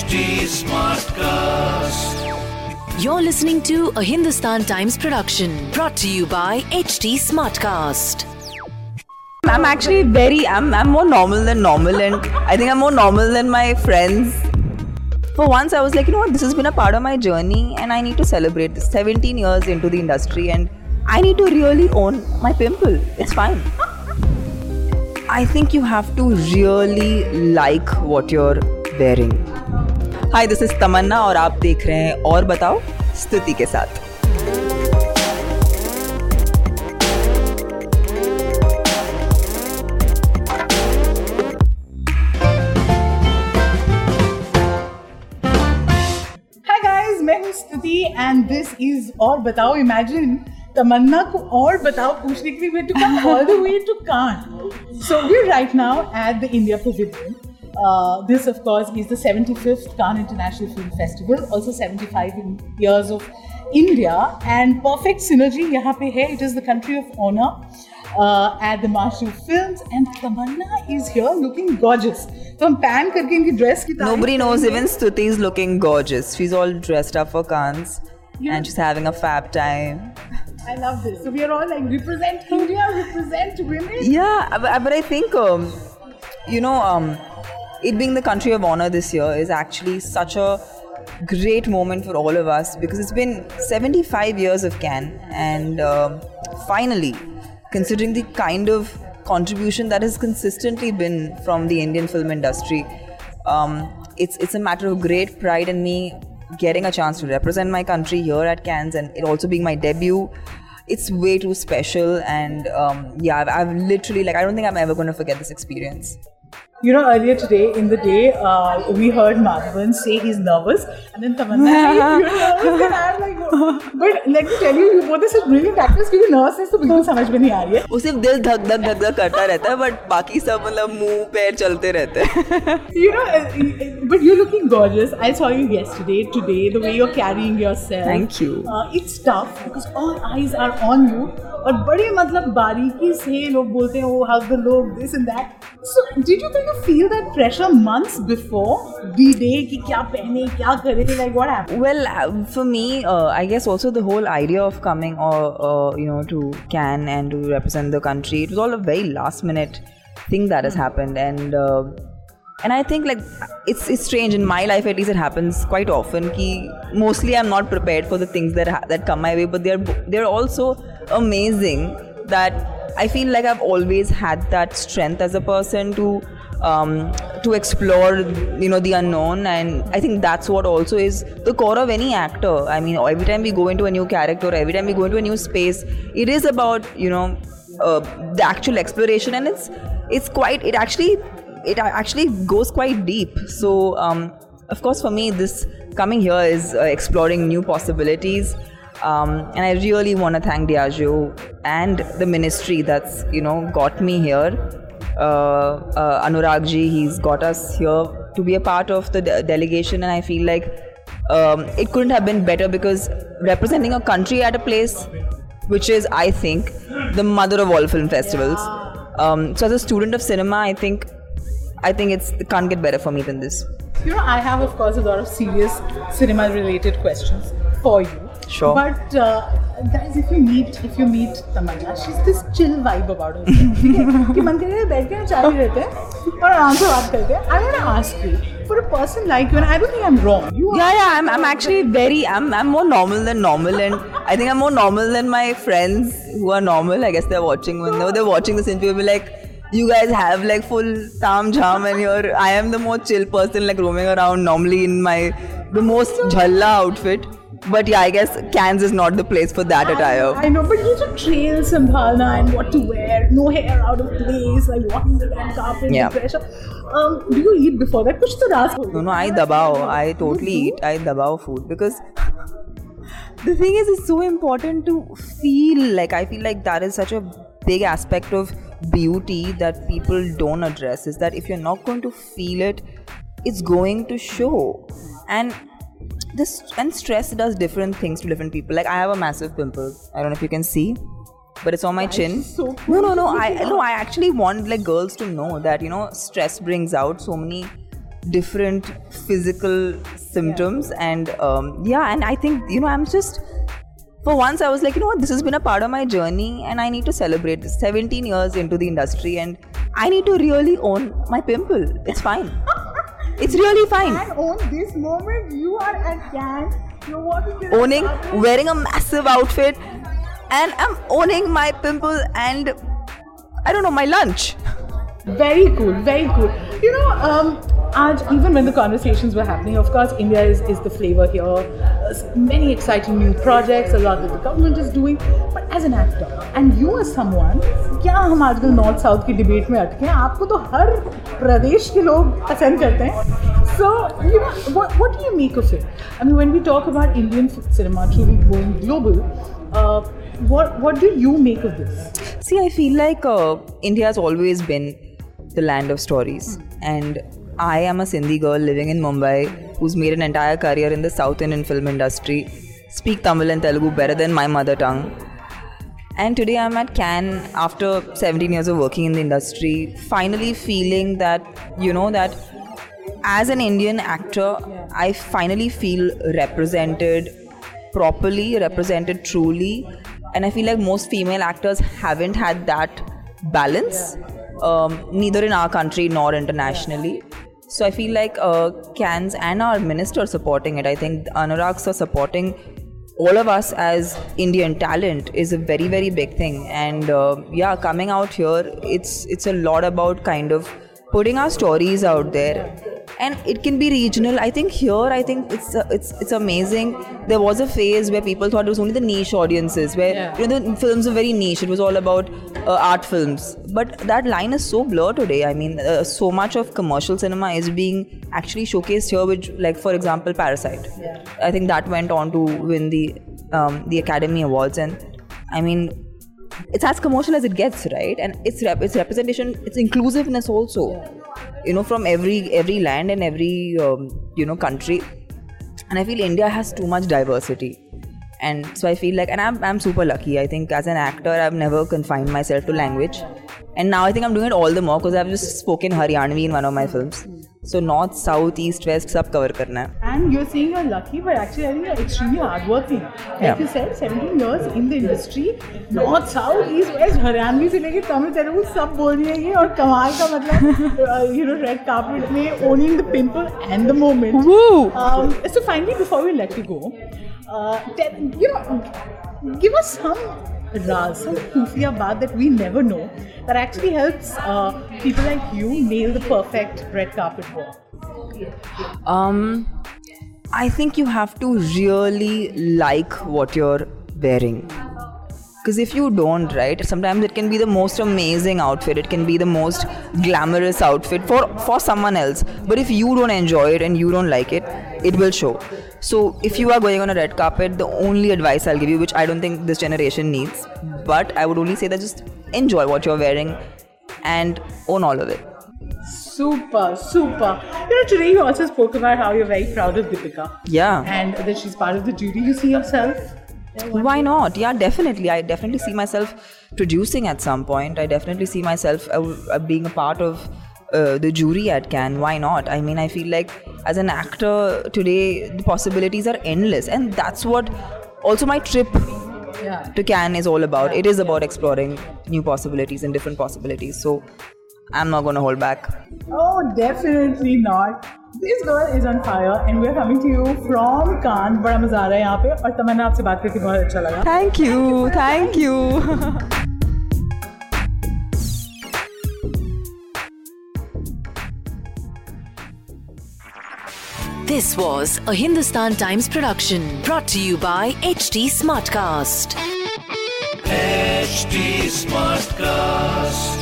HT Smartcast. You're listening to a Hindustan Times production brought to you by HT Smartcast. I'm actually very I'm I'm more normal than normal and I think I'm more normal than my friends. For once I was like, you know what, this has been a part of my journey and I need to celebrate this 17 years into the industry and I need to really own my pimple. It's fine. I think you have to really like what you're wearing. Hi this is Tamannaah और आप देख रहे हैं और बताओ स्तुति के साथ। एंड दिस इज़ और बताओ इमेजिन तमन्ना को और बताओ पूछने के लिए to come all the way to Cannes so we right now at the India pavilion Uh, this, of course, is the 75th Cannes International Film Festival, also 75 years of India, and perfect synergy. here. It is the country of honor uh, at the Marché du Film, and Tamanna is here looking gorgeous. So I'm pan करके dress Nobody knows. Even Stuti is looking gorgeous. She's all dressed up for Cannes. Yeah. And she's having a fab time. I love this. So we are all like represent India, represent women. Yeah, but, but I think um, you know um, it being the country of honor this year is actually such a great moment for all of us because it's been 75 years of Cannes, and um finally, considering the kind of contribution that has consistently been from the Indian film industry, um, it's it's a matter of great pride in me getting a chance to represent my country here at Cannes, and it also being my debut. It's way too special and um, yeah I've, I've literally like i don't think i'm ever going to forget this experience You know, earlier today in the day, uh, we heard Madhavan say he's nervous, and then Tamanna said you're nervous, and I'm like, "Oh." but let me tell you, you both are such brilliant actors क्योंकि nervousness तो बिल्कुल समझ में नहीं आ रही है. वो सिर्फ दिल धक धक धक धक करता रहता है बट बाकी सब मतलब मुंह पैर चलते रहते हैं You know, uh, uh, but you're looking gorgeous. I saw you yesterday, today, the way you're carrying yourself. Thank you. Uh, it's tough because all eyes are on you. और बड़े मतलब बारीकी से लोग बोलते हैं वो हाउ द लोग this and that so did you kind you feel that pressure months before the day? Ki kya pehne, kya kare, like what happened? Well, uh, for me, uh, I guess also the whole idea of coming or uh, you know to Cannes and to represent the country, it was all a very last minute thing that has hmm. happened and. Uh, and I think like it's, it's strange in my life at least it happens quite often. Ki mostly I'm not prepared for the things that ha- that come my way, but they're they're also amazing that i feel like i've always had that strength as a person to um, to explore you know the unknown. And i think that's what also is the core of any actor. I mean every time we go into a new character every time we go into a new space it is about you know uh, the actual exploration. And it's it's quite it actually it actually goes quite deep. So um, of course for me this coming here is uh, exploring new possibilities um, and I really want to thank Diageo and the ministry that's you know got me here. Uh, uh, Anurag ji, he's got us here to be a part of the de- delegation, and I feel like um, it couldn't have been better because representing a country at a place which is, I think, the mother of all film festivals. Um, so as a student of cinema, I think, I think it's it can't get better for me than this. You know, I have, of course, a lot of serious cinema related questions for you. Sure. But, uh, guys, if you meet if you meet Tamanna, she's this chill vibe about her. ठीक है? कि मन करे बैठ के ना चाय P रहते हैं और आराम से बात करते हैं. I want to ask you, for a person like you, and I don't think I'm wrong. You are Yeah, yeah, I'm, I'm actually very, I'm, I'm more normal than normal, and I think I'm more normal than my friends who are normal. I guess they're watching when they're, they're watching this interview, be like, you guys have like full tam jam, and you're, I am the more chill person, like roaming around normally in my the most jhalla outfit. But yeah, I guess Cannes is not the place for that attire. I know, but you should trail Sambhalna and what to wear, no hair out of place, like walking the red carpet, Yeah. pressure. Um, do you eat before that? Kuch to raas No, no, I dabao. I totally eat. I dabao food because the thing is, it's so important to feel like. I feel like that is such a big aspect of beauty that people don't address. Is that if you're not going to feel it, it's going to show. And this and stress does different things to different people. Like I have a massive pimple. I don't know if you can see. But it's on my chin. so no, no, no. I no. I actually want like girls to know that you know stress brings out so many different physical symptoms and um, yeah and i think you know i'm just for once i was like you know what this has been a part of my journey and i need to celebrate this 17 years into the industry and i need to really own my pimple it's fine it's really fine And on this moment, you are at Cannes. You're walking. owning wearing a massive outfit and i'm owning my pimple and i don't know my lunch Very cool, very cool. You know, um, Aj, even when the conversations were happening, of course, India is, is the flavor here Uh, many exciting new projects, a lot that the government is doing. But as an actor, and you as someone, क्या हम आजकल north south की debate में अटके हैं आपको तो हर प्रदेश के लोग पसंद करते हैं so you no what what do you make of it i mean when we talk about indian cinema truly going global uh, what what do you make of this See, I feel like uh, India has always been the land of stories, and I am a Sindhi girl living in Mumbai who's made an entire career in the South Indian film industry, speak Tamil and Telugu better than my mother tongue. And today I'm at Cannes after 17 years of working in the industry, finally feeling that, you know, that as an Indian actor, I finally feel represented properly, represented truly. And I feel like most female actors haven't had that balance, um, neither in our country nor internationally. So I feel like uh, Cannes and our minister supporting it. I think Anurag are supporting all of us as Indian talent is a very very big thing. And uh, yeah, coming out here, it's it's a lot about kind of putting our stories out there and it can be regional. I think here i think it's uh, it's it's amazing. There was a phase where people thought it was only the niche audiences where Yeah. you know the films were very niche. It was all about uh, art films. But that line is so blurred today. I mean uh, so much of commercial cinema is being actually showcased here which like for example parasite. I think that went on to win the um, the academy awards. And i mean it's as commercial as it gets right? And it's rep- it's representation it's inclusiveness also you know from every every land and every um, you know country. And i feel india has too much diversity. And so i feel like and I'm, I'm super lucky. I think as an actor i've never confined myself to language and now i think i'm doing it all the more because i've just spoken haryanvi in one of my films so north south east west sub cover karna hai. And you're saying you're lucky, but actually, I think you're extremely hardworking. Like Yeah. you said, 17 years in the industry, North, South, East, West, Haryanvi से लेके तमिल तेलुगु सब बोल रही है ये और कमाल का मतलब you know red carpet में owning the pimple and the moment. Woo! Um, so finally, before we let you go, uh, tell, you raz, some khufiya baat that we never know that actually helps uh, people like you nail the perfect red carpet walk. Um, I think you have to really like what you're wearing. Because if you don't, right, sometimes it can be the most amazing outfit, it can be the most glamorous outfit for, for someone else. But if you don't enjoy it and you don't like it, it will show. So if you are going on a red carpet, the only advice I'll give you, which I don't think this generation needs, but I would only say that just enjoy what you're wearing and own all of it. Super, super. You know, today you also spoke about how you're very proud of Deepika Yeah. and that she's part of the jury. You see yourself? Why not? Yeah, definitely. I definitely see myself producing at some point. I definitely see myself uh, uh, being a part of uh, the jury at Cannes. Why not? I mean, I feel like as an actor today, the possibilities are endless, and that's what also my trip Yeah. to Cannes is all about. It is about exploring new possibilities and different possibilities. So I'm not going to hold back. Oh, definitely not. This girl is on fire and we're coming to you from Cannes. बड़ा मजा आ रहा है यहाँ पे और तमन्ना आपसे बात करके बहुत अच्छा लगा Thank you. Thank you. This was a Hindustan Times production brought to you by HT Smartcast. HT Smartcast.